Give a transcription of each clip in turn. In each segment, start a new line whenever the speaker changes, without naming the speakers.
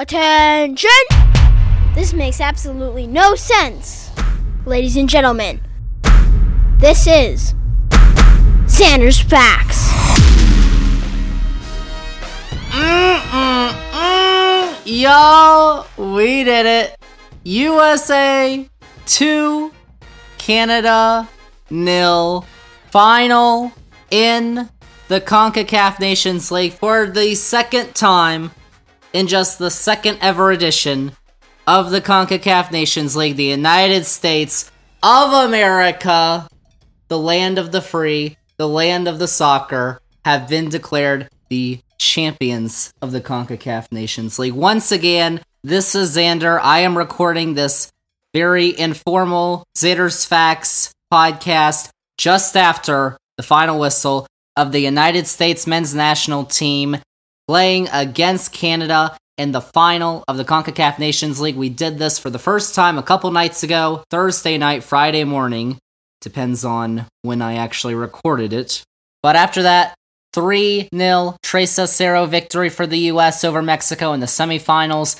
Attention! This makes absolutely no sense. Ladies and gentlemen, this is Zander's Facts.
Mm-mm-mm. Y'all, we did it. USA 2, Canada nil. Final in the CONCACAF Nations League for the second time in just the second ever edition of the CONCACAF Nations League, the United States of America, the land of the free, the land of the soccer, have been declared the champions of the CONCACAF Nations League. Once again, this is Zander. I am recording this very informal Zander's Facts podcast just after the final whistle of the United States men's national team playing against Canada in the final of the CONCACAF Nations League. We did this for the first time a couple nights ago, Thursday night, Friday morning. Depends on when I actually recorded it. But after that, 3 0 Tres Cero victory for the US over Mexico in the semifinals.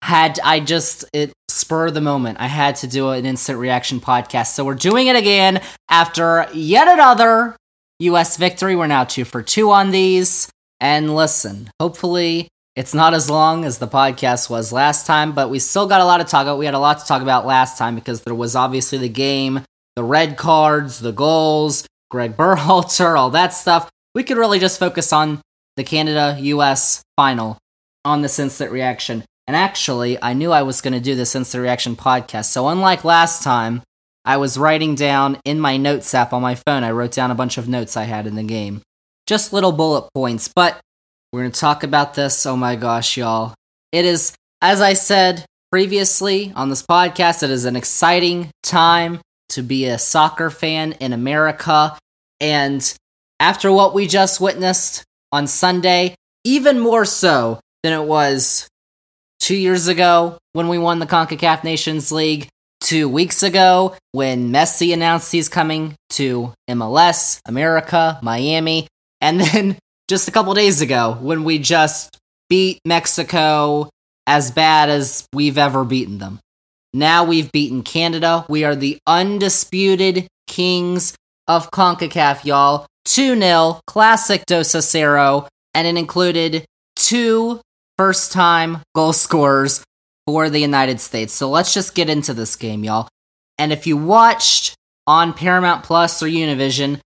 Had I just it spur the moment, I had to do an instant reaction podcast. So we're doing it again after yet another US victory. We're now two for two on these. And listen, hopefully it's not as long as the podcast was last time, but we still got a lot to talk about. We had a lot to talk about last time because there was obviously the game, the red cards, the goals, Greg Berhalter, all that stuff. We could really just focus on the Canada US final on this instant reaction. And actually, I knew I was going to do this instant reaction podcast. So, unlike last time, I was writing down in my notes app on my phone, I wrote down a bunch of notes I had in the game. Just little bullet points, but we're going to talk about this. Oh my gosh, y'all. It is, as I said previously on this podcast, it is an exciting time to be a soccer fan in America. And after what we just witnessed on Sunday, even more so than it was two years ago when we won the CONCACAF Nations League, two weeks ago when Messi announced he's coming to MLS, America, Miami, and then just a couple days ago when we just beat Mexico as bad as we've ever beaten them. Now we've beaten Canada. We are the undisputed kings of CONCACAF, y'all. 2 0, classic Dos a Cero, and it included two first time goal scorers for the United States. So let's just get into this game, y'all. And if you watched on Paramount Plus or Univision,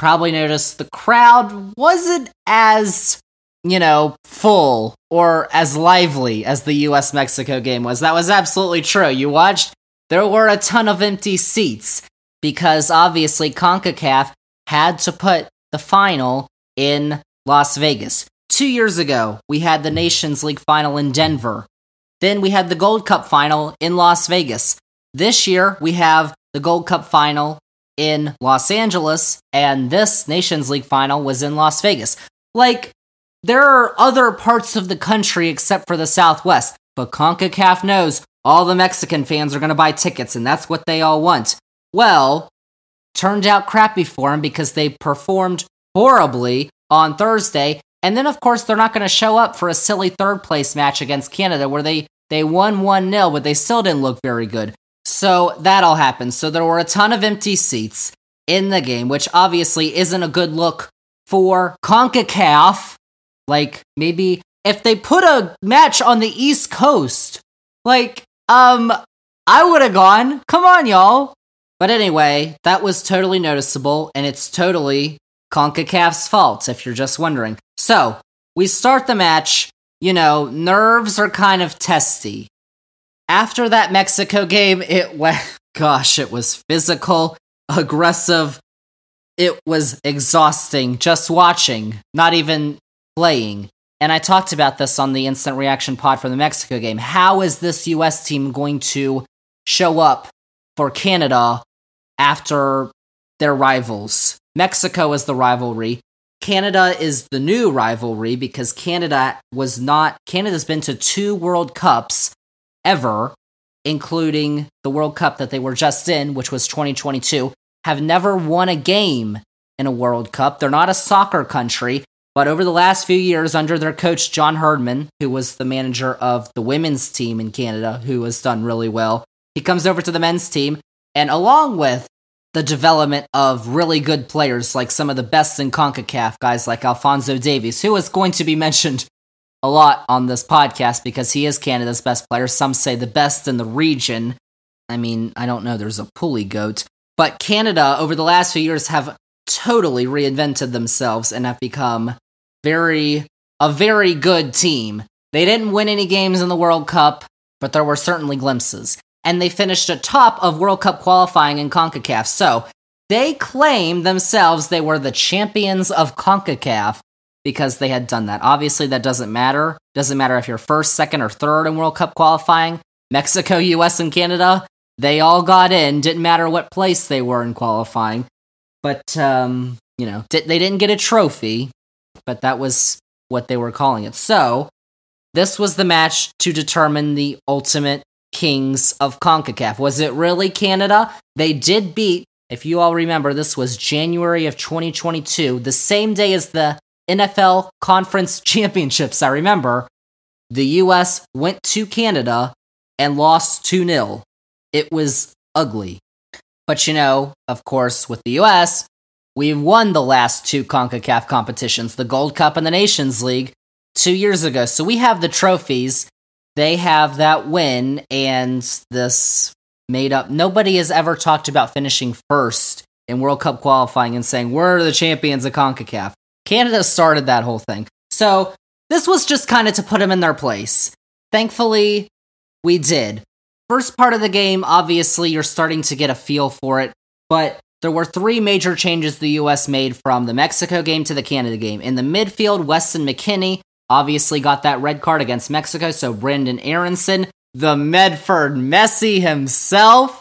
probably noticed the crowd wasn't as, you know, full or as lively as the US Mexico game was. That was absolutely true. You watched, there were a ton of empty seats because obviously CONCACAF had to put the final in Las Vegas. Two years ago, we had the Nations League final in Denver. Then we had the Gold Cup final in Las Vegas. This year, we have the Gold Cup final in Los Angeles, and this Nations League final was in Las Vegas. Like, there are other parts of the country except for the Southwest, but CONCACAF knows all the Mexican fans are going to buy tickets, and that's what they all want. Well, turned out crappy for them because they performed horribly on Thursday, and then, of course, they're not going to show up for a silly third place match against Canada where they, they won 1 0, but they still didn't look very good. So that all happened. So there were a ton of empty seats in the game, which obviously isn't a good look for CONCACAF. Like, maybe if they put a match on the East Coast, like, um, I would have gone. Come on, y'all. But anyway, that was totally noticeable, and it's totally CONCACAF's fault, if you're just wondering. So, we start the match. You know, nerves are kind of testy after that Mexico game, it went, gosh, it was physical, aggressive. It was exhausting just watching, not even playing. And I talked about this on the instant reaction pod for the Mexico game. How is this US team going to show up for Canada after their rivals? Mexico is the rivalry. Canada is the new rivalry because Canada was not, Canada's been to two World Cups ever, including the World Cup that they were just in, which was 2022, have never won a game in a World Cup. They're not a soccer country. But over the last few years, under their coach John Herdman, who was the manager of the women's team in Canada, who has done really well, he comes over to the men's team, and along with the development of really good players like some of the best in CONCACAF, guys like Alphonso Davies, who is going to be mentioned a lot on this podcast because he is Canada's best player. Some say the best in the region. I mean, I don't know, there's a pulley goat. But Canada, over the last few years, have totally reinvented themselves and have become very, a very good team. They didn't win any games in the World Cup, but there were certainly glimpses. And they finished atop of World Cup qualifying in CONCACAF. So they claim themselves they were the champions of CONCACAF because they had done that. Obviously, that doesn't matter. Doesn't matter if you're first, second, or third in World Cup qualifying. Mexico, US, and Canada, they all got in. Didn't matter what place they were in qualifying. But, um, you know, they didn't get a trophy, but that was what they were calling it. So, this was the match to determine the ultimate kings of CONCACAF. Was it really Canada? They did beat, if you all remember, this was January of 2022, the same day as the NFL Conference Championships. I remember the US went to Canada and lost 2 0. It was ugly. But you know, of course, with the US, we've won the last two CONCACAF competitions, the Gold Cup and the Nations League, two years ago. So we have the trophies. They have that win and this made up. Nobody has ever talked about finishing first in World Cup qualifying and saying, we're the champions of CONCACAF. Canada started that whole thing. So this was just kind of to put them in their place. Thankfully, we did. First part of the game, obviously, you're starting to get a feel for it, but there were three major changes the US made from the Mexico game to the Canada game. In the midfield, Weston McKennie obviously got that red card against Mexico, so Brenden Aaronson, the Medford Messi himself,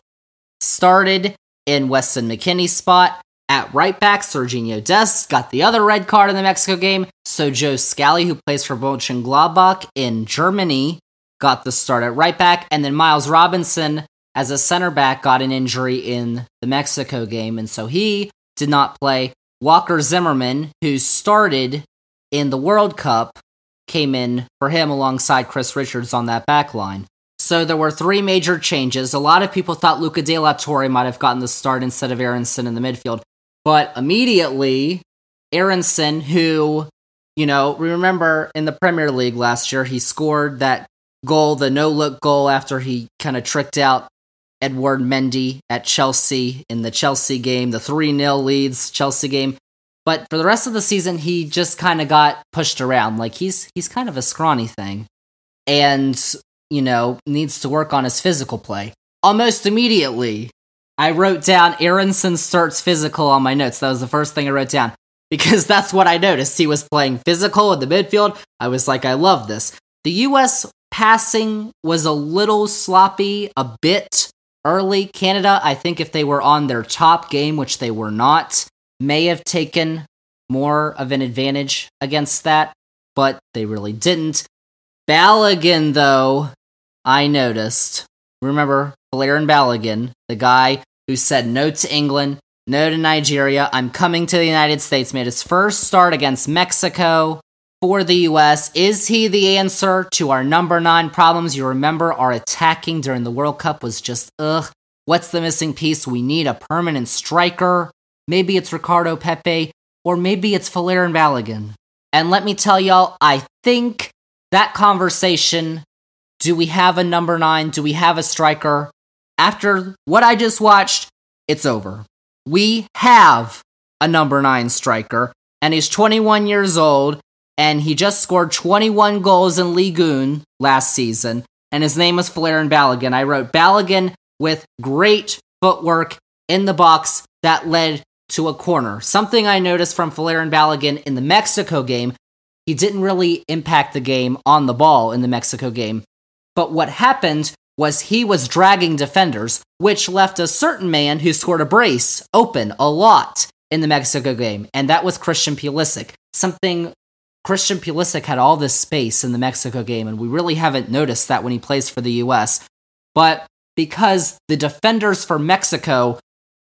started in Weston McKennie's spot. At right back, Serginho Dest got the other red card in the Mexico game. So Joe Scally, who plays for Mönchengladbach in Germany, got the start at right back. And then Miles Robinson, as a center back, got an injury in the Mexico game. And so he did not play. Walker Zimmerman, who started in the World Cup, came in for him alongside Chris Richards on that back line. So there were three major changes. A lot of people thought Luca De La Torre might have gotten the start instead of Aaronson in the midfield. But immediately, Aaronson, who, you know, we remember in the Premier League last year, he scored that goal, the no look goal, after he kind of tricked out Edouard Mendy at Chelsea in the Chelsea game, the 3 0 leads Chelsea game. But for the rest of the season, he just kind of got pushed around. Like he's he's kind of a scrawny thing. And, you know, needs to work on his physical play. Almost immediately, I wrote down Aaronson starts physical on my notes. That was the first thing I wrote down because that's what I noticed. He was playing physical in the midfield. I was like, I love this. The US passing was a little sloppy, a bit early. Canada, I think if they were on their top game, which they were not, may have taken more of an advantage against that, but they really didn't. Balogun, though, I noticed. Remember Folarin Balogun, the guy who said no to England, no to Nigeria. I'm coming to the United States, made his first start against Mexico for the US. Is he the answer to our number nine problems? You remember our attacking during the World Cup was just ugh. What's the missing piece? We need a permanent striker. Maybe it's Ricardo Pepi, or maybe it's Folarin Balogun. And let me tell y'all, I think that conversation do we have a number nine? Do we have a striker? After what I just watched, it's over. We have a number nine striker, and he's 21 years old, and he just scored 21 goals in Ligue 1 last season, and his name is Folarin Balogun. I wrote Balogun with great footwork in the box that led to a corner. Something I noticed from Folarin Balogun in the Mexico game, he didn't really impact the game on the ball in the Mexico game. But what happened was he was dragging defenders, which left a certain man who scored a brace open a lot in the Mexico game, and that was Christian Pulisic. Something Christian Pulisic had all this space in the Mexico game, and we really haven't noticed that when he plays for the US. But because the defenders for Mexico,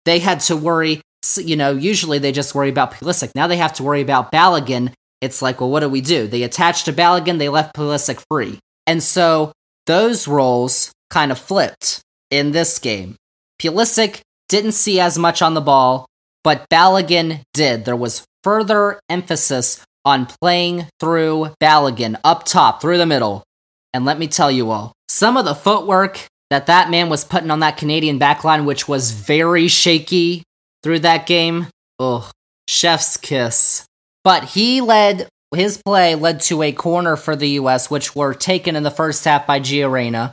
they had to worry, you know, usually they just worry about Pulisic. Now they have to worry about Balogun it's like, well, what do we do? They attached to Balogun, they left Pulisic free. And so those roles kind of flipped in this game. Pulisic didn't see as much on the ball, but Balogun did. There was further emphasis on playing through Balogun up top, through the middle. And let me tell you all, some of the footwork that that man was putting on that Canadian backline, which was very shaky through that game, oh, chef's kiss. But he led, his play led to a corner for the US, which were taken in the first half by Gio Reyna,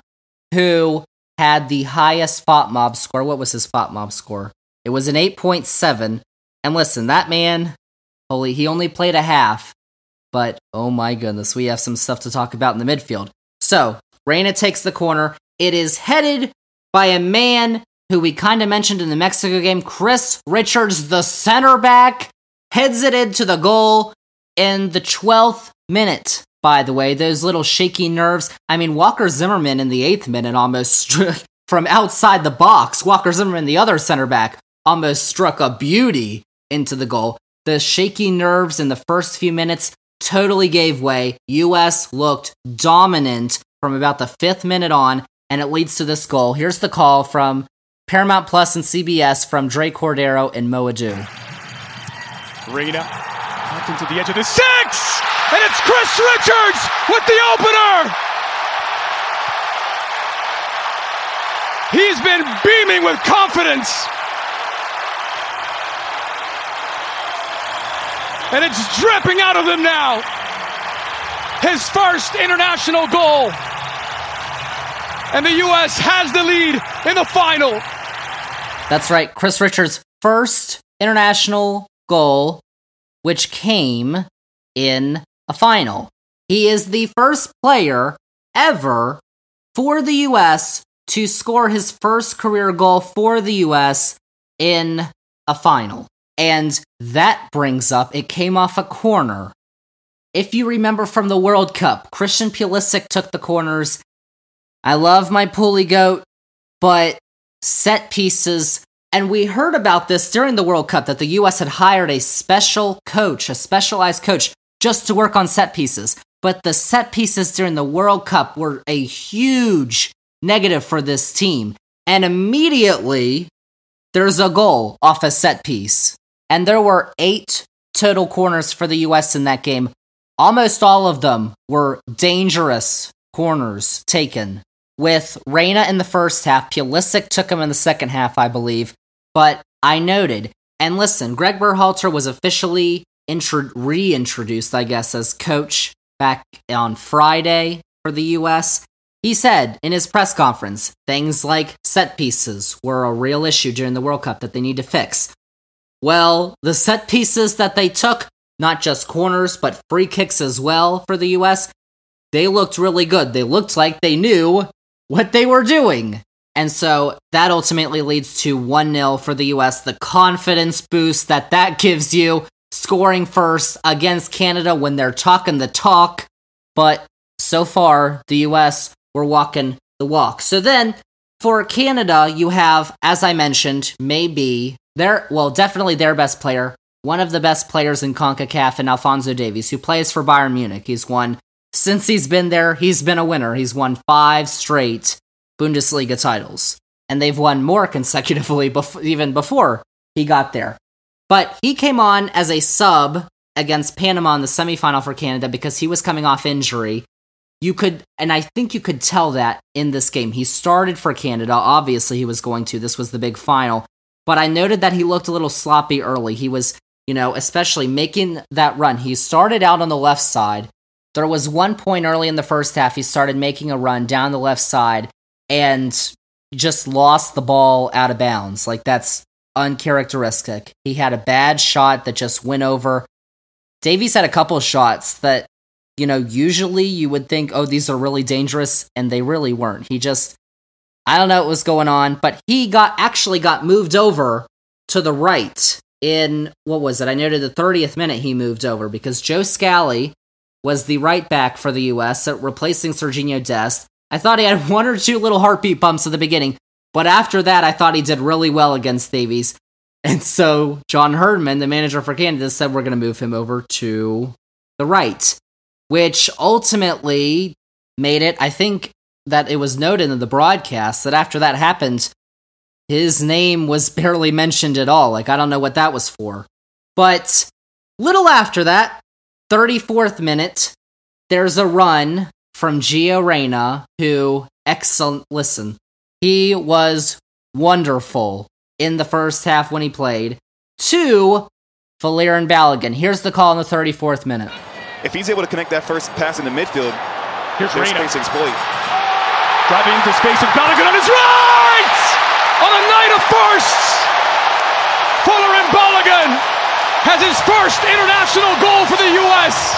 who had the highest FotMob score. What was his FotMob score? It was an 8.7. And listen, that man, holy, he only played a half. But oh my goodness, we have some stuff to talk about in the midfield. So, Reyna takes the corner. It is headed by a man who we kind of mentioned in the Mexico game, Chris Richards, the center back, heads it into the goal in the 12th minute. By the way, those little shaky nerves. I mean, Walker Zimmerman in the eighth minute almost struck from outside the box. Walker Zimmerman, the other center back, almost struck a beauty into the goal. The shaky nerves in the first few minutes totally gave way. US looked dominant from about the fifth minute on, and it leads to this goal. Here's the call from Paramount Plus and CBS from Dre Cordero and Mo Edu.
Reyna up into the edge of the six, and it's Chris Richards with the opener. He's been beaming with confidence. And it's dripping out of him now. His first international goal and the U.S. has the lead in the final.
That's right. Chris Richards' first international goal, which came in a final. He is the first player ever for the U.S. to score his first career goal for the U.S. in a final. And that brings up, it came off a corner. If you remember from the World Cup, Christian Pulisic took the corners I love my pulley goat, but set pieces. And we heard about this during the World Cup that the US had hired a special coach, a specialized coach, just to work on set pieces. But the set pieces during the World Cup were a huge negative for this team. And immediately, there's a goal off a set piece. And there were eight total corners for the US in that game. Almost all of them were dangerous corners taken with Reyna in the first half. Pulisic took him in the second half, I believe. But I noted, and listen, Greg Berhalter was officially intro- reintroduced, I guess, as coach back on Friday for the U.S. He said in his press conference things like set pieces were a real issue during the World Cup that they need to fix. Well, the set pieces that they took, not just corners, but free kicks as well for the US, they looked really good. They looked like they knew what they were doing. And so that ultimately leads to 1 0 for the US. The confidence boost that that gives you, scoring first against Canada when they're talking the talk. But so far, the US were walking the walk. So then for Canada, you have, as I mentioned, maybe their, well, definitely their best player, one of the best players in CONCACAF, and Alphonso Davies, who plays for Bayern Munich. He's won since he's been there, he's been a winner. He's won five straight Bundesliga titles, and they've won more consecutively bef- even before he got there. But he came on as a sub against Panama in the semifinal for Canada because he was coming off injury. You could, and I think you could tell that in this game. He started for Canada. Obviously, he was going to. This was the big final. But I noted that he looked a little sloppy early. He was, you know, especially making that run. He started out on the left side there was one point early in the first half, he started making a run down the left side and just lost the ball out of bounds. Like, that's uncharacteristic. He had a bad shot that just went over. Davies had a couple shots that, you know, usually you would think, oh, these are really dangerous, and they really weren't. He just, I don't know what was going on, but he got actually got moved over to the right in what was it? I noted the 30th minute he moved over because Joe Scally was the right back for the US, replacing Serginho Dest. I thought he had one or two little heartbeat bumps at the beginning, but after that, I thought he did really well against Davies. And so John Herdman, the manager for Canada, said we're going to move him over to the right, which ultimately made it, I think that it was noted in the broadcast that after that happened, his name was barely mentioned at all. Like, I don't know what that was for. But little after that, 34th minute, there's a run from Gio Reyna, who, excellent, listen, he was wonderful in the first half when he played, to Folarin Balogun. Here's the call in the 34th minute.
If he's able to connect that first pass in the midfield,
Here's
there's
Reyna.
space to exploit.
Driving into space with Balogun on his right! On a night of firsts! Folarin Balogun has his first international goal for the U.S.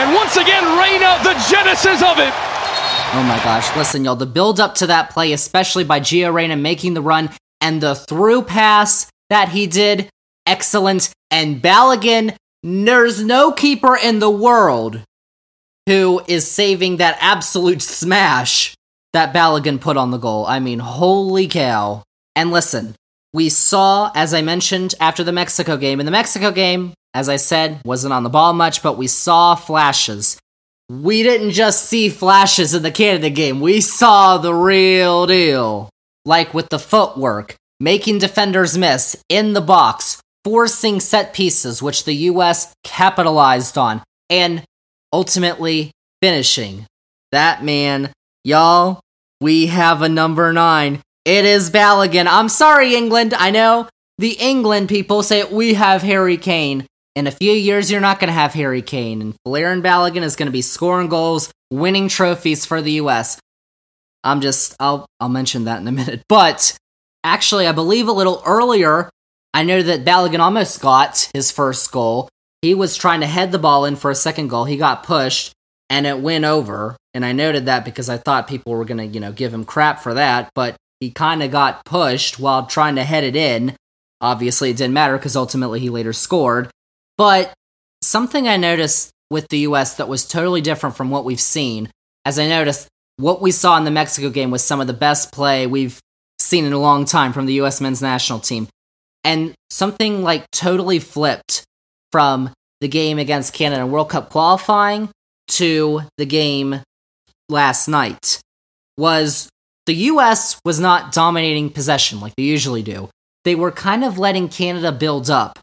And once again, Reyna, the genesis of it.
Oh my gosh, listen, y'all, the build up to that play, especially by Gio Reyna making the run and the through pass that he did, excellent. And Balogun, there's no keeper in the world who is saving that absolute smash that Balogun put on the goal. I mean, holy cow. And listen, we saw, as I mentioned after the Mexico game, in the Mexico game, as I said, wasn't on the ball much, but we saw flashes. We didn't just see flashes in the Canada game, we saw the real deal. Like with the footwork, making defenders miss in the box, forcing set pieces, which the US capitalized on, and ultimately finishing. That man, y'all, we have a number nine. It is Balogun. I'm sorry, England. I know the England people say we have Harry Kane. In a few years, you're not going to have Harry Kane, and Folarin Balogun is going to be scoring goals, winning trophies for the U.S. I'm just, I'll, I'll mention that in a minute. But actually, I believe a little earlier, I know that Balogun almost got his first goal. He was trying to head the ball in for a second goal. He got pushed, and it went over. And I noted that because I thought people were going to, you know, give him crap for that. But he kind of got pushed while trying to head it in. Obviously, it didn't matter because ultimately he later scored. But something I noticed with the US that was totally different from what we've seen, as I noticed, what we saw in the Mexico game was some of the best play we've seen in a long time from the US men's national team. And something like totally flipped from the game against Canada in World Cup qualifying to the game last night was the US was not dominating possession like they usually do. They were kind of letting Canada build up.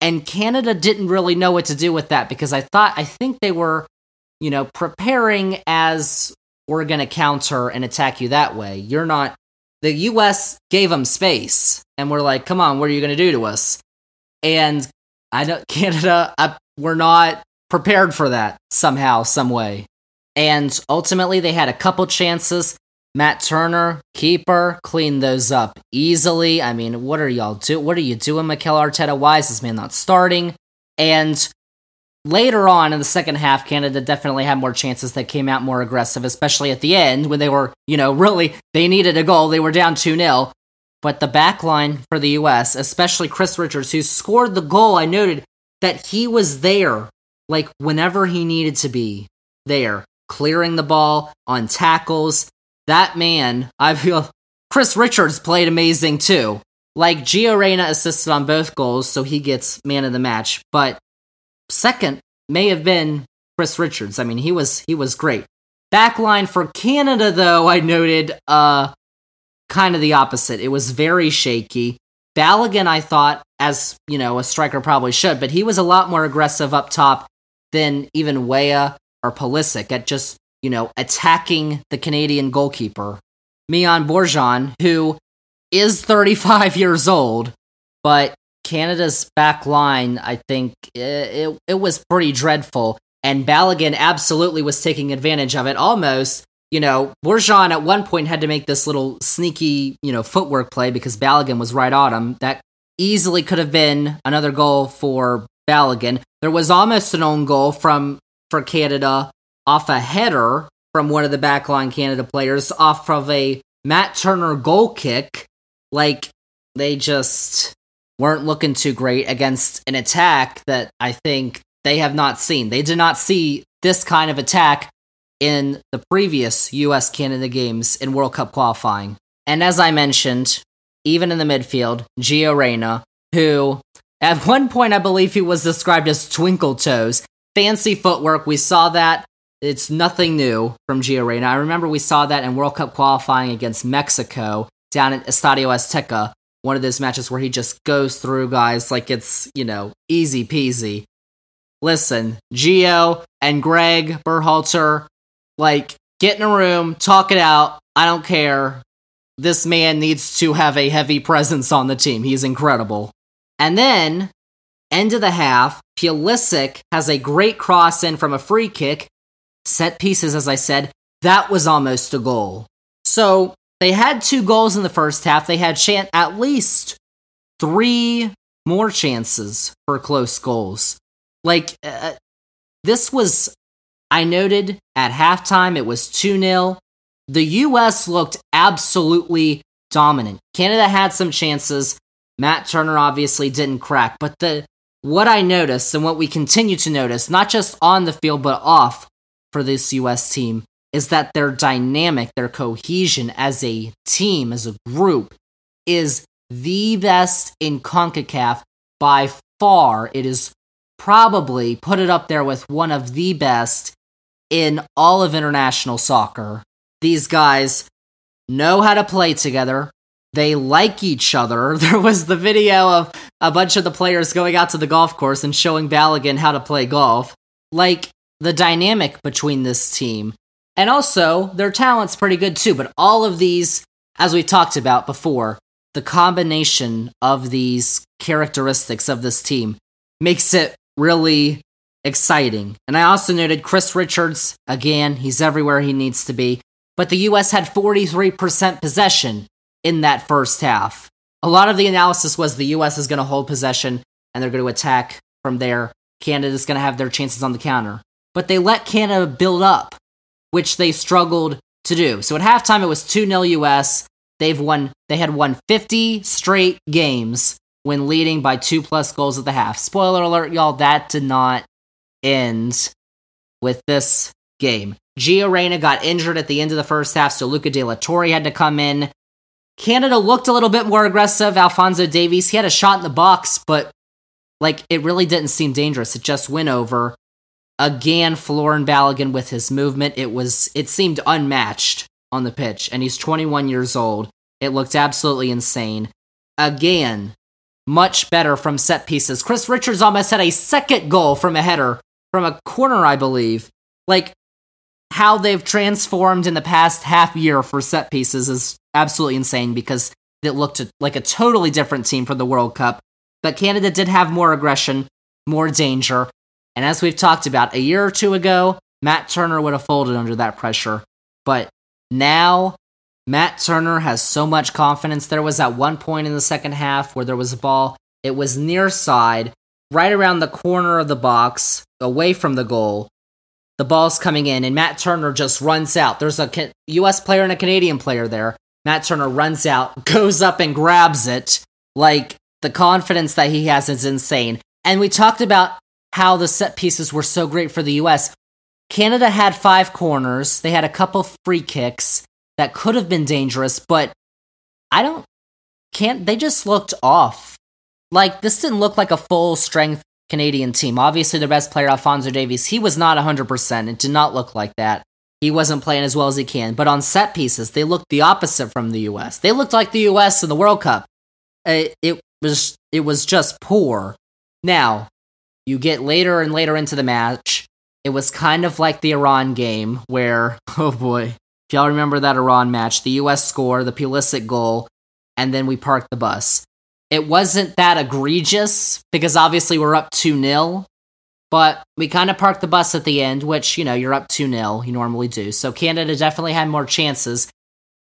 And Canada didn't really know what to do with that because I thought, I think they were, you know, preparing as we're going to counter and attack you that way. You're not, the US gave them space and we're like, come on, what are you going to do to us? And I don't, Canada, I, we're not prepared for that somehow, some way. And ultimately, they had a couple chances. Matt Turner, keeper, clean those up easily. I mean, what are y'all do? What are you doing, Mikel Arteta? Why is this man not starting? And later on in the second half, Canada definitely had more chances that came out more aggressive, especially at the end when they were, you know, really they needed a goal. They were down 2 0. But the back line for the US, especially Chris Richards, who scored the goal, I noted that he was there, like whenever he needed to be there, clearing the ball on tackles. That man, I feel Chris Richards played amazing too. Like Gio Reyna assisted on both goals, so he gets man of the match. But second may have been Chris Richards. I mean, he was he was great. Backline for Canada, though, I noted uh kind of the opposite. It was very shaky. Balogun, I thought, as you know, a striker probably should, but he was a lot more aggressive up top than even Weah or Pulisic at just you know attacking the Canadian goalkeeper, Milan Borjan, who is 35 years old, but Canada's back line, I think it, it, it was pretty dreadful. And Balogun absolutely was taking advantage of it. Almost, you know, Borjan at one point had to make this little sneaky, you know, footwork play because Balogun was right on him. That easily could have been another goal for Balogun. There was almost an own goal from for Canada off a header from one of the backline Canada players off of a Matt Turner goal kick. Like they just weren't looking too great against an attack that I think they have not seen. They did not see this kind of attack in the previous US Canada games in World Cup qualifying. And as I mentioned, even in the midfield, Gio Reyna, who at one point I believe he was described as twinkle toes. Fancy footwork, we saw that. It's nothing new from Gio Reyna. I remember we saw that in World Cup qualifying against Mexico down at Estadio Azteca, one of those matches where he just goes through guys like it's, you know, easy peasy. Listen, Gio and Greg Berhalter, like, get in a room, talk it out. I don't care. This man needs to have a heavy presence on the team. He's incredible. And then, end of the half, Pulisic has a great cross in from a free kick. Set pieces, as I said, that was almost a goal. So they had two goals in the first half. They had chan- at least three more chances for close goals. Like, uh, this was, I noted at halftime, it was 2 0. The U.S. looked absolutely dominant. Canada had some chances. Matt Turner obviously didn't crack, but the what I noticed and what we continue to notice, not just on the field but off for this US team, is that their dynamic, their cohesion as a team, as a group, is the best in CONCACAF by far. It is probably put it up there with one of the best in all of international soccer. These guys know how to play together. They like each other. There was the video of a bunch of the players going out to the golf course and showing Balogun how to play golf. Like the dynamic between this team. And also, their talent's pretty good too, but all of these, as we talked about before, the combination of these characteristics of this team makes it really exciting. And I also noted Chris Richards, again, he's everywhere he needs to be. But the US had 43% possession in that first half. A lot of the analysis was the US is going to hold possession and they're going to attack from there. Canada's going to have their chances on the counter. But they let Canada build up, which they struggled to do. So at halftime, it was 2 0 US. They've won, they had won 50 straight games when leading by two plus goals at the half. Spoiler alert, y'all, that did not end with this game. Gio Reyna got injured at the end of the first half, so Luca De La Torre had to come in. Canada looked a little bit more aggressive. Alphonso Davies, he had a shot in the box, but like it really didn't seem dangerous. It just went over. Again, Folarin Balogun with his movement, it was it seemed unmatched on the pitch, and he's 21 years old. It looked absolutely insane. Again, much better from set pieces. Chris Richards almost had a second goal from a header from a corner, I believe. Like how they've transformed in the past half year for set pieces is absolutely insane because it looked like a totally different team for the World Cup. But Canada did have more aggression, more danger. And as we've talked about, a year or two ago, Matt Turner would have folded under that pressure. But now, Matt Turner has so much confidence. There was at one point in the second half where there was a ball, it was near side, right around the corner of the box, away from the goal. The ball's coming in, and Matt Turner just runs out. There's a US player and a Canadian player there. Matt Turner runs out, goes up and grabs it. Like, the confidence that he has is insane. And we talked about how the set pieces were so great for the US. Canada had five corners, they had a couple free kicks that could have been dangerous, but I don't can't they just looked off. Like this didn't look like a full strength Canadian team. Obviously the best player Alphonso Davies, he was not 100%. It did not look like that. He wasn't playing as well as he can, but on set pieces, they looked the opposite from the US. They looked like the US in the World Cup. It, it was it was just poor. Now, you get later and later into the match, it was kind of like the Iran game where, oh boy, if y'all remember that Iran match, the US score, the Pulisic goal, and then we parked the bus. It wasn't that egregious because obviously we're up 2 0, but we kind of parked the bus at the end, which, you know, you're up 2 0, you normally do. So Canada definitely had more chances.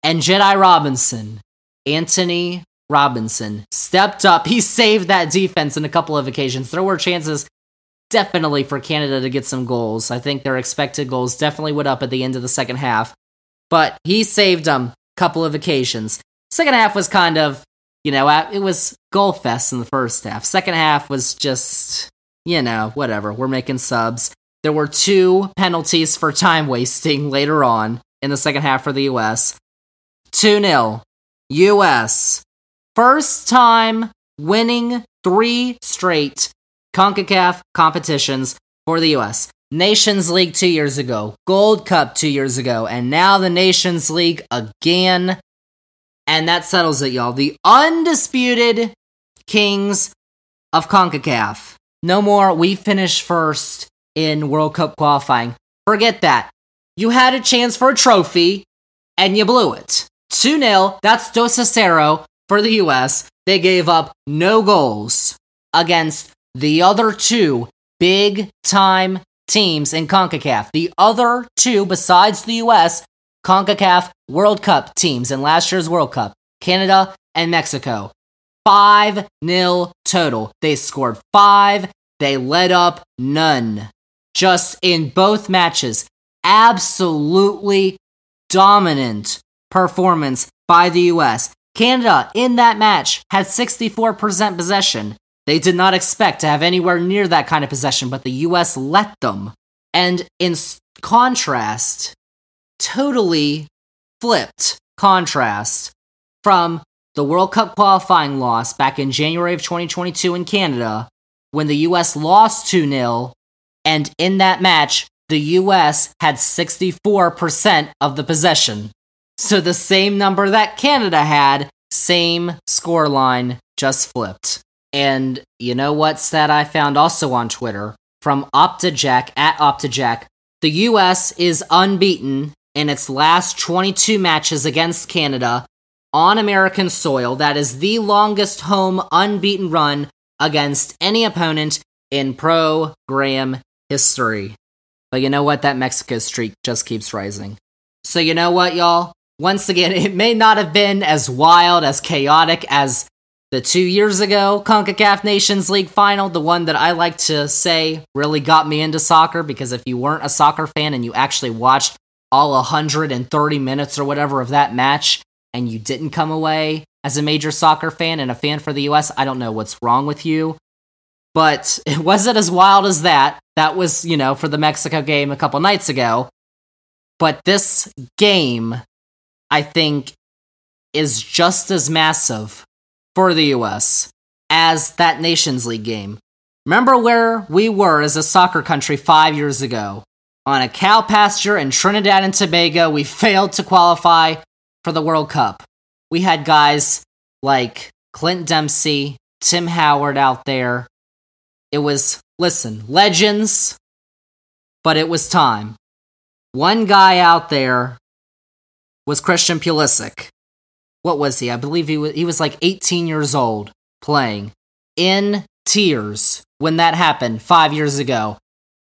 And Jedi Robinson, Antonee Robinson, stepped up. He saved that defense in a couple of occasions. There were chances definitely for Canada to get some goals. I think their expected goals definitely went up at the end of the second half. But he saved them a couple of occasions. Second half was kind of, you know, it was goal fest in the first half. Second half was just, you know, whatever. We're making subs. There were two penalties for time wasting later on in the second half for the US. 2 0. US. First time winning three straight CONCACAF competitions for the US. Nations League two years ago, Gold Cup two years ago, and now the Nations League again. And that settles it, y'all. The undisputed kings of CONCACAF. No more, we finished first in World Cup qualifying. Forget that. You had a chance for a trophy, and you blew it. 2 0, that's Dos a Cero for the US. They gave up no goals against the other two big time teams in CONCACAF. The other two, besides the US, CONCACAF World Cup teams in last year's World Cup Canada and Mexico. 5 0 total. They scored five, they let up none. Just in both matches, absolutely dominant performance by the US. Canada in that match had 64% possession. They did not expect to have anywhere near that kind of possession, but the US let them. And in contrast, totally flipped contrast from the World Cup qualifying loss back in January of 2022 in Canada, when the US lost 2 0, and in that match, the US had 64% of the possession. So the same number that Canada had, same scoreline, just flipped. And you know what that I found also on Twitter from OptaJack at OptaJack? The US is unbeaten in its last 22 matches against Canada on American soil. That is the longest home unbeaten run against any opponent in program history. But you know what? That Mexico streak just keeps rising. So you know what, y'all? Once again, it may not have been as wild, as chaotic as the two years ago CONCACAF Nations League final, the one that I like to say really got me into soccer because if you weren't a soccer fan and you actually watched all 130 minutes or whatever of that match and you didn't come away as a major soccer fan and a fan for the US, I don't know what's wrong with you. But it wasn't as wild as that. That was, you know, for the Mexico game a couple nights ago. But this game, I think, is just as massive for the US as that Nations League game. Remember where we were as a soccer country five years ago? On a cow pasture in Trinidad and Tobago, we failed to qualify for the World Cup. We had guys like Clint Dempsey, Tim Howard out there. It was, listen, legends, but it was time. One guy out there was Christian Pulisic what was he? I believe he was he was like 18 years old playing in tears when that happened 5 years ago.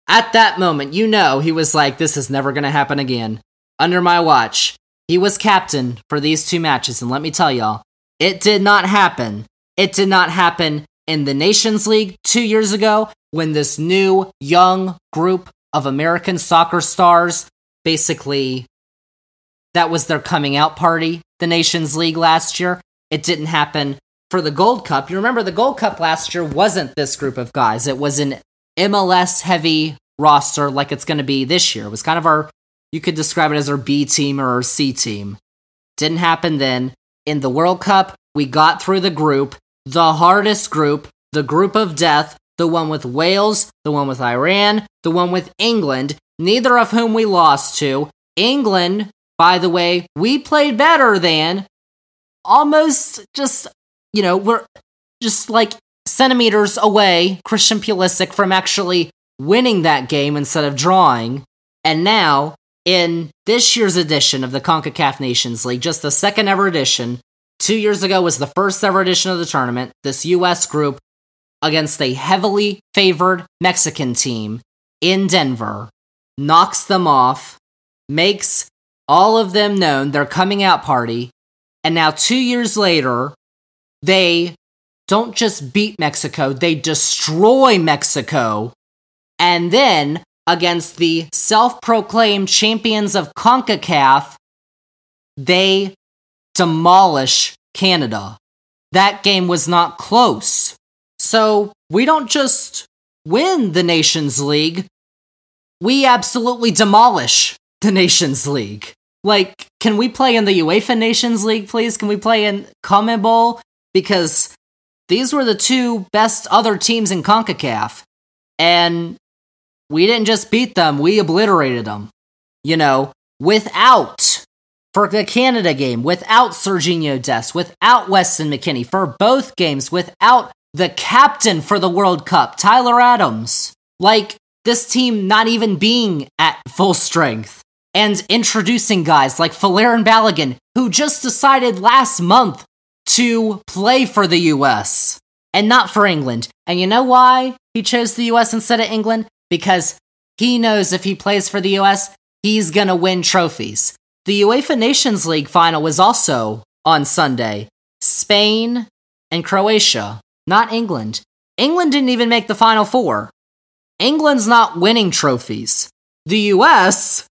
At that moment, you know he was like this is never going to happen again. Under my watch, he was captain for these two matches and let me tell y'all, it did not happen. It did not happen in the Nations League 2 years ago when this new young group of American soccer stars basically that was their coming out party, the Nations League last year. It didn't happen for the Gold Cup. You remember the Gold Cup last year wasn't this group of guys. It was an MLS heavy roster like it's going to be this year. It was kind of our, you could describe it as our B team or our C team. Didn't happen then. In the World Cup, we got through the group, the hardest group, the group of death, the one with Wales, the one with Iran, the one with England, neither of whom we lost to. England by the way, we played better than almost just, you know, we're just like centimeters away, Christian Pulisic, from actually winning that game instead of drawing. And now, in this year's edition of the CONCACAF Nations League, just the second ever edition, two years ago was the first ever edition of the tournament, this US group against a heavily favored Mexican team in Denver knocks them off, makes all of them known their coming out party, and now two years later, they don't just beat Mexico, they destroy Mexico. And then, against the self proclaimed champions of CONCACAF, they demolish Canada. That game was not close. So, we don't just win the Nations League, we absolutely demolish the Nations League. Like, can we play in the UEFA Nations League, please? Can we play in CONMEBOL? because these were the two best other teams in CONCACAF. And we didn't just beat them, we obliterated them. You know, without, for the Canada game, without Serginho Dest, without Weston McKennie, for both games, without the captain for the World Cup, Tyler Adams. Like, this team not even being at full strength. And introducing guys like Folarin Balogun, who just decided last month to play for the US and not for England. And you know why he chose the US instead of England? Because he knows if he plays for the US, he's gonna win trophies. The UEFA Nations League final was also on Sunday. Spain and Croatia, not England. England didn't even make the final four. England's not winning trophies. The US,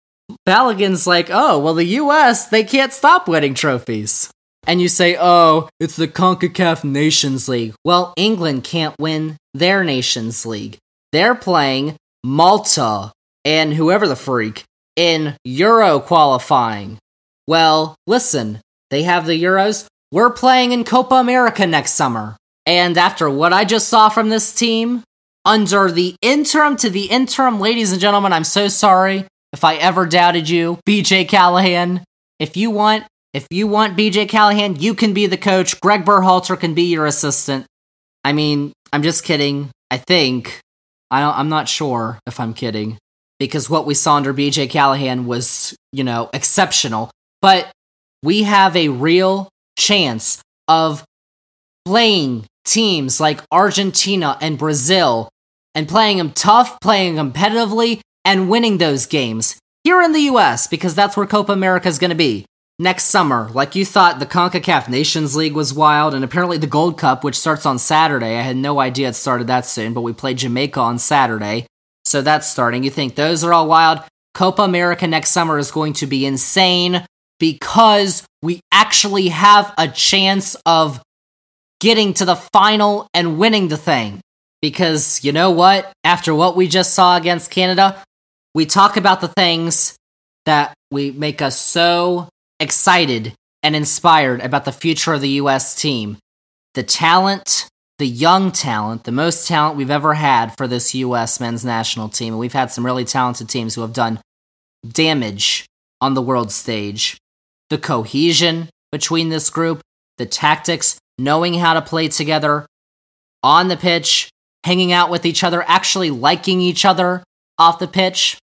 Balogun's like, oh, well, the US, they can't stop winning trophies. And you say, oh, it's the CONCACAF Nations League. Well, England can't win their Nations League. They're playing Malta and whoever the freak in Euro qualifying. Well, listen, they have the Euros. We're playing in Copa America next summer. And after what I just saw from this team, under the interim to the interim, ladies and gentlemen, I'm so sorry if I ever doubted you, BJ Callaghan, If you want, if you want BJ Callaghan, you can be the coach. Greg Berhalter can be your assistant. I mean, I'm just kidding. I think. I don't, I'm not sure if I'm kidding because what we saw under BJ Callaghan was, you know, exceptional. But we have a real chance of playing teams like Argentina and Brazil and playing them tough, playing competitively, and winning those games here in the US because that's where Copa America is going to be next summer. Like you thought the CONCACAF Nations League was wild, and apparently the Gold Cup, which starts on Saturday. I had no idea it started that soon, but we played Jamaica on Saturday. So that's starting. You think those are all wild? Copa America next summer is going to be insane because we actually have a chance of getting to the final and winning the thing. Because you know what? After what we just saw against Canada, we talk about the things that we make us so excited and inspired about the future of the US team. The talent, the young talent, the most talent we've ever had for this US men's national team. And we've had some really talented teams who have done damage on the world stage. The cohesion between this group, the tactics, knowing how to play together on the pitch, hanging out with each other, actually liking each other off the pitch.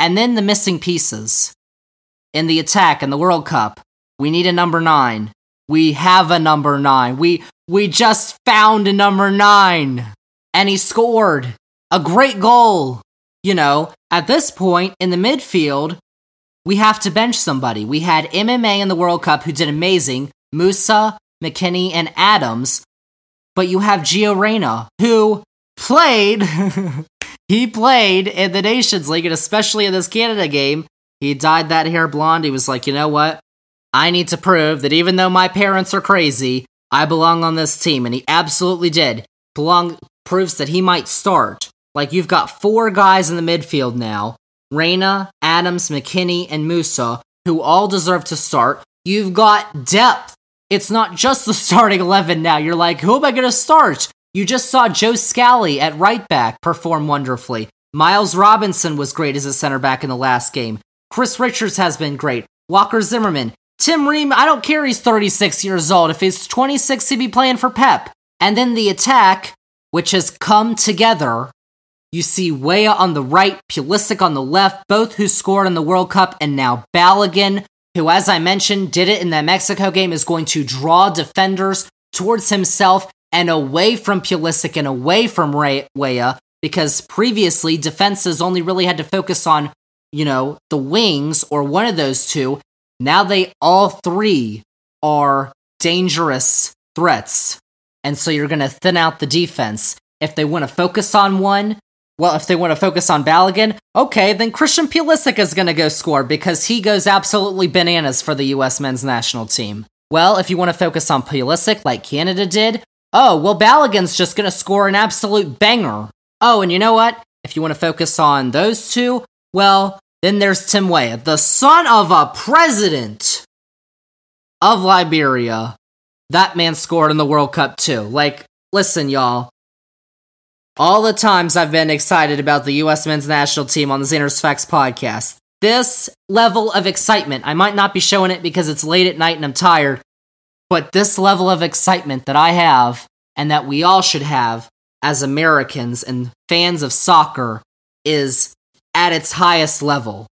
And then the missing pieces. In the attack in the World Cup, we need a number nine. We have a number nine. We we just found a number nine. And he scored a great goal. You know, at this point in the midfield, we have to bench somebody. We had MMA in the World Cup who did amazing. Musah, McKennie, and Adams but you have Gio Reyna, who played. he played in the Nations League, and especially in this Canada game. He dyed that hair blonde. He was like, you know what? I need to prove that even though my parents are crazy, I belong on this team. And he absolutely did. Belong proves that he might start. Like, you've got four guys in the midfield now Reyna, Adams, McKennie, and Musah, who all deserve to start. You've got depth it's not just the starting 11 now. You're like, who am I going to start? You just saw Joe Scally at right back perform wonderfully. Miles Robinson was great as a center back in the last game. Chris Richards has been great. Walker Zimmerman. Tim Ream, I don't care he's 36 years old. If he's 26, he'd be playing for Pep. And then the attack, which has come together. You see Weah on the right, Pulisic on the left, both who scored in the World Cup, and now Balogun, who, as I mentioned, did it in the Mexico game, is going to draw defenders towards himself and away from Pulisic and away from Weah, because previously defenses only really had to focus on, you know, the wings or one of those two. Now they all three are dangerous threats. And so you're going to thin out the defense. If they want to focus on one, well, if they want to focus on Balogun, okay, then Christian Pulisic is going to go score because he goes absolutely bananas for the U.S. men's national team. Well, if you want to focus on Pulisic like Canada did, oh, well, Balogun's just going to score an absolute banger. Oh, and you know what? If you want to focus on those two, well, then there's Tim Weah, the son of a president of Liberia, that man scored in the World Cup too. Like, listen, y'all. All the times I've been excited about the U.S. men's national team on the Zander's Facts podcast, this level of excitement, I might not be showing it because it's late at night and I'm tired, but this level of excitement that I have and that we all should have as Americans and fans of soccer is at its highest level.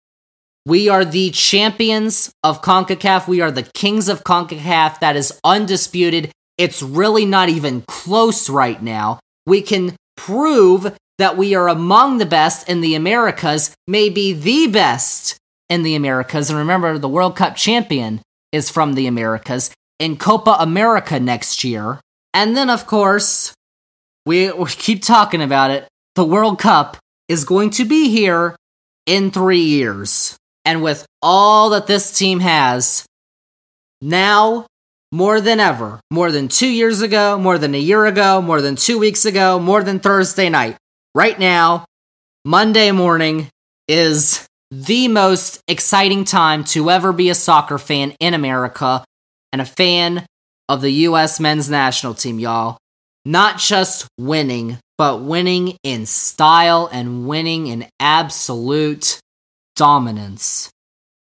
We are the champions of CONCACAF. We are the kings of CONCACAF. That is undisputed. It's really not even close right now. We can prove that we are among the best in the Americas, maybe the best in the Americas. And remember, the World Cup champion is from the Americas in Copa America next year. And then, of course, we, we keep talking about it. The World Cup is going to be here in three years. And with all that this team has, now more than ever, more than two years ago, more than a year ago, more than two weeks ago, more than Thursday night, right now, Monday morning is the most exciting time to ever be a soccer fan in America and a fan of the U.S. men's national team, y'all. Not just winning, but winning in style and winning in absolute dominance.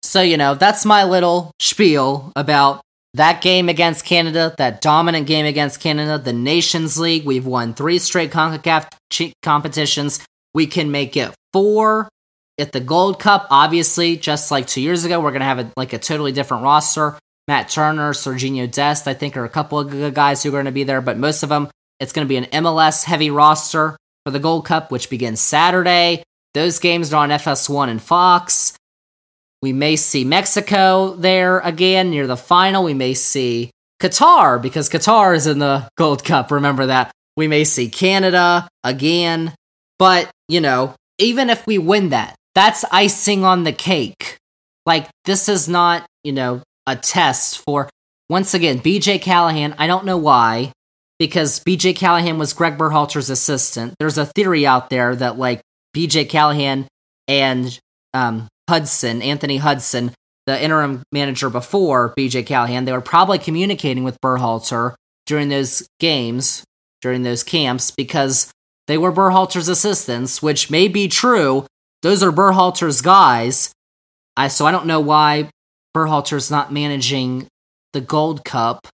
So, you know, that's my little spiel about that game against Canada, that dominant game against Canada, the Nations League. We've won three straight CONCACAF competitions. We can make it four at the Gold Cup. Obviously, just like two years ago, we're going to have a, like a totally different roster. Matt Turner, Sergiño Dest, I think, are a couple of good guys who are going to be there, but most of them, it's going to be an MLS heavy roster for the Gold Cup, which begins Saturday. Those games are on FS1 and Fox. We may see Mexico there again near the final. We may see Qatar because Qatar is in the Gold Cup. Remember that. We may see Canada again. But, you know, even if we win that, that's icing on the cake. Like, this is not, you know, a test for, once again, BJ Callaghan. I don't know why, because BJ Callaghan was Greg Berhalter's assistant. There's a theory out there that, like, BJ Callaghan and um, Hudson, Anthony Hudson, the interim manager before BJ Callaghan, they were probably communicating with Berhalter during those games, during those camps, because they were Berhalter's assistants, which may be true. Those are Berhalter's guys. I so I don't know why Berhalter's not managing the Gold Cup,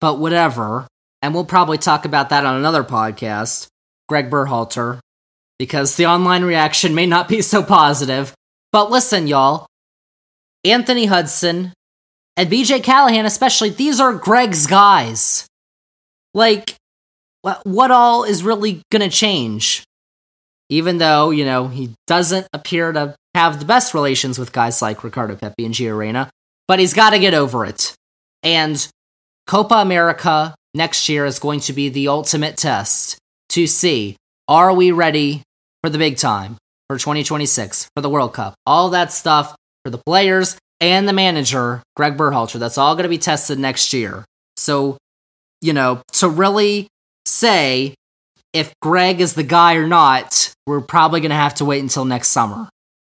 but whatever. And we'll probably talk about that on another podcast. Greg Berhalter, because the online reaction may not be so positive. But listen, y'all. Anthony Hudson and BJ Callaghan, especially, these are Greg's guys. Like, what all is really gonna change? Even though, you know, he doesn't appear to have the best relations with guys like Ricardo Pepi and Gio Reyna, but he's gotta get over it. And Copa America next year is going to be the ultimate test to see are we ready for the big time for 2026 for the World Cup. All that stuff for the players and the manager, Greg Berhalter. That's all going to be tested next year. So, you know, to really say if Greg is the guy or not, we're probably going to have to wait until next summer.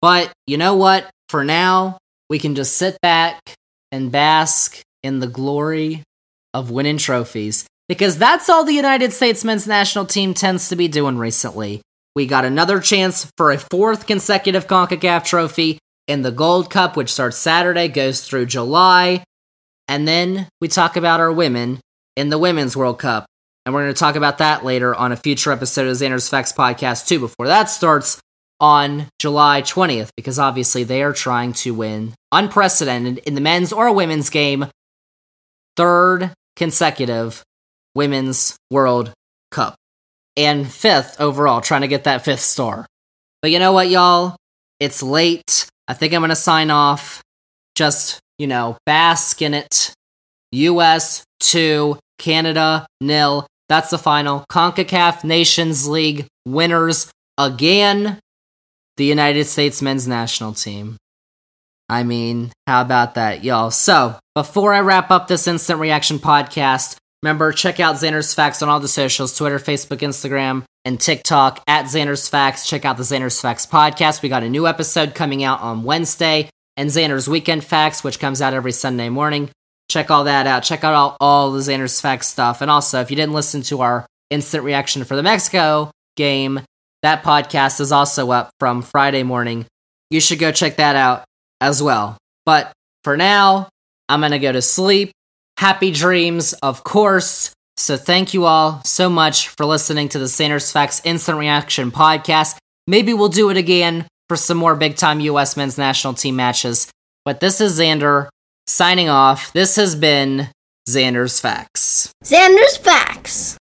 But you know what? For now, we can just sit back and bask in the glory of winning trophies because that's all the United States men's national team tends to be doing recently. We got another chance for a fourth consecutive CONCACAF trophy in the Gold Cup, which starts Saturday, goes through July. And then we talk about our women in the Women's World Cup. And we're going to talk about that later on a future episode of Zander's Facts podcast, too, before that starts on July 20th, because obviously they are trying to win unprecedented in the men's or women's game, third consecutive Women's World Cup and fifth overall, trying to get that fifth star. But you know what, y'all? It's late. I think I'm going to sign off. Just, you know, bask in it. US 2, Canada nil. That's the final. CONCACAF Nations League winners again. The United States men's national team. I mean, how about that, y'all? So, before I wrap up this instant reaction podcast, Remember, check out Zander's Facts on all the socials Twitter, Facebook, Instagram, and TikTok at Zander's Facts. Check out the Zander's Facts podcast. We got a new episode coming out on Wednesday, and Zander's Weekend Facts, which comes out every Sunday morning. check all that out. Check out all, all the Zander's Facts stuff. And also, if you didn't listen to our instant reaction for the Mexico game, that podcast is also up from Friday morning. You should go check that out as well. But for now, I'm going to go to sleep. Happy dreams, of course. So thank you all so much for listening to the Zander's Facts Instant Reaction podcast. Maybe we'll do it again for some more big time US men's national team matches. But this is Zander signing off. This has been Zander's Facts.
Zander's Facts.